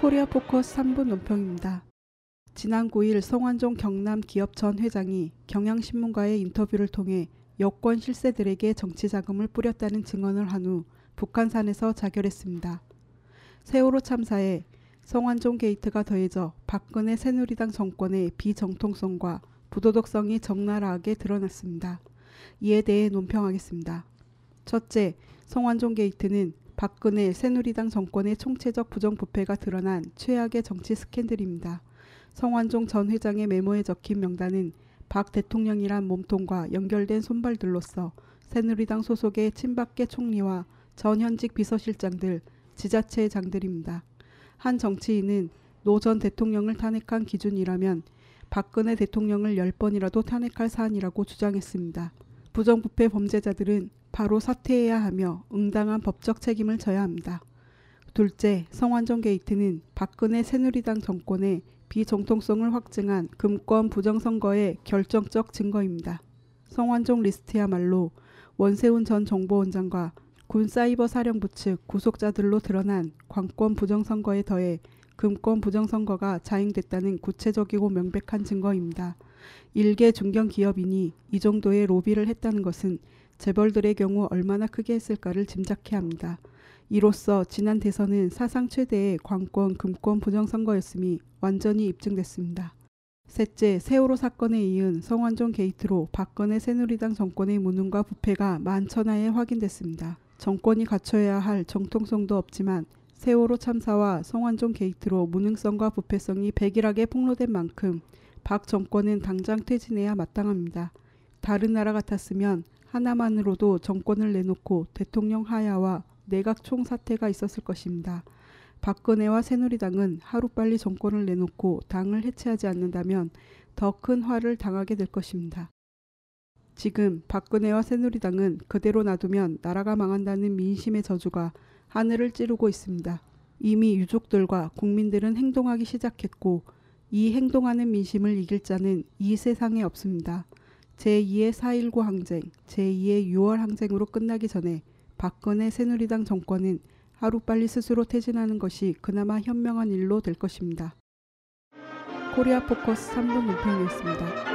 코리아 포커스 3분 논평입니다. 지난 9일 성완종 경남 기업 전 회장이 경향신문과의 인터뷰를 통해 여권 실세들에게 정치 자금을 뿌렸다는 증언을 한 후 북한산에서 자결했습니다. 세월호 참사에 성완종 게이트가 더해져 박근혜 새누리당 정권의 비정통성과 부도덕성이 적나라하게 드러났습니다. 이에 대해 논평하겠습니다. 첫째, 성완종 게이트는 박근혜 새누리당 정권의 총체적 부정부패가 드러난 최악의 정치 스캔들입니다. 성완종 전 회장의 메모에 적힌 명단은 박 대통령이란 몸통과 연결된 손발들로서 새누리당 소속의 친박계 총리와 전현직 비서실장들, 지자체 장들입니다. 한 정치인은 노 전 대통령을 탄핵한 기준이라면 박근혜 대통령을 10번이라도 탄핵할 사안이라고 주장했습니다. 부정부패 범죄자들은 바로 사퇴해야 하며 응당한 법적 책임을 져야 합니다. 둘째, 성완종 게이트는 박근혜 새누리당 정권의 비정통성을 확증한 금권 부정선거의 결정적 증거입니다. 성완종 리스트야말로 원세훈 전 정보원장과 군사이버 사령부 측 구속자들로 드러난 관권 부정선거에 더해 금권 부정선거가 자행됐다는 구체적이고 명백한 증거입니다. 일개 중견 기업인이 이 정도의 로비를 했다는 것은 재벌들의 경우 얼마나 크게 했을까를 짐작해야 합니다. 이로써 지난 대선은 사상 최대의 관권 금권 부정선거였음이 완전히 입증됐습니다. 셋째, 세월호 사건에 이은 성완종 게이트로 박근혜 새누리당 정권의 무능과 부패가 만천하에 확인됐습니다. 정권이 갖춰야 할 정통성도 없지만 세월호 참사와 성완종 게이트로 무능성과 부패성이 백일하에 폭로된 만큼 박 정권은 당장 퇴진해야 마땅합니다. 다른 나라 같았으면 하나만으로도 정권을 내놓고 대통령 하야와 내각 총사퇴가 있었을 것입니다. 박근혜와 새누리당은 하루빨리 정권을 내놓고 당을 해체하지 않는다면 더 큰 화를 당하게 될 것입니다. 지금 박근혜와 새누리당은 그대로 놔두면 나라가 망한다는 민심의 저주가 하늘을 찌르고 있습니다. 이미 유족들과 국민들은 행동하기 시작했고 이 행동하는 민심을 이길 자는 이 세상에 없습니다. 제2의 4.19 항쟁, 제2의 6월 항쟁으로 끝나기 전에 박근혜 새누리당 정권은 하루빨리 스스로 퇴진하는 것이 그나마 현명한 일로 될 것입니다. 코리아 포커스 3분 논평이었습니다.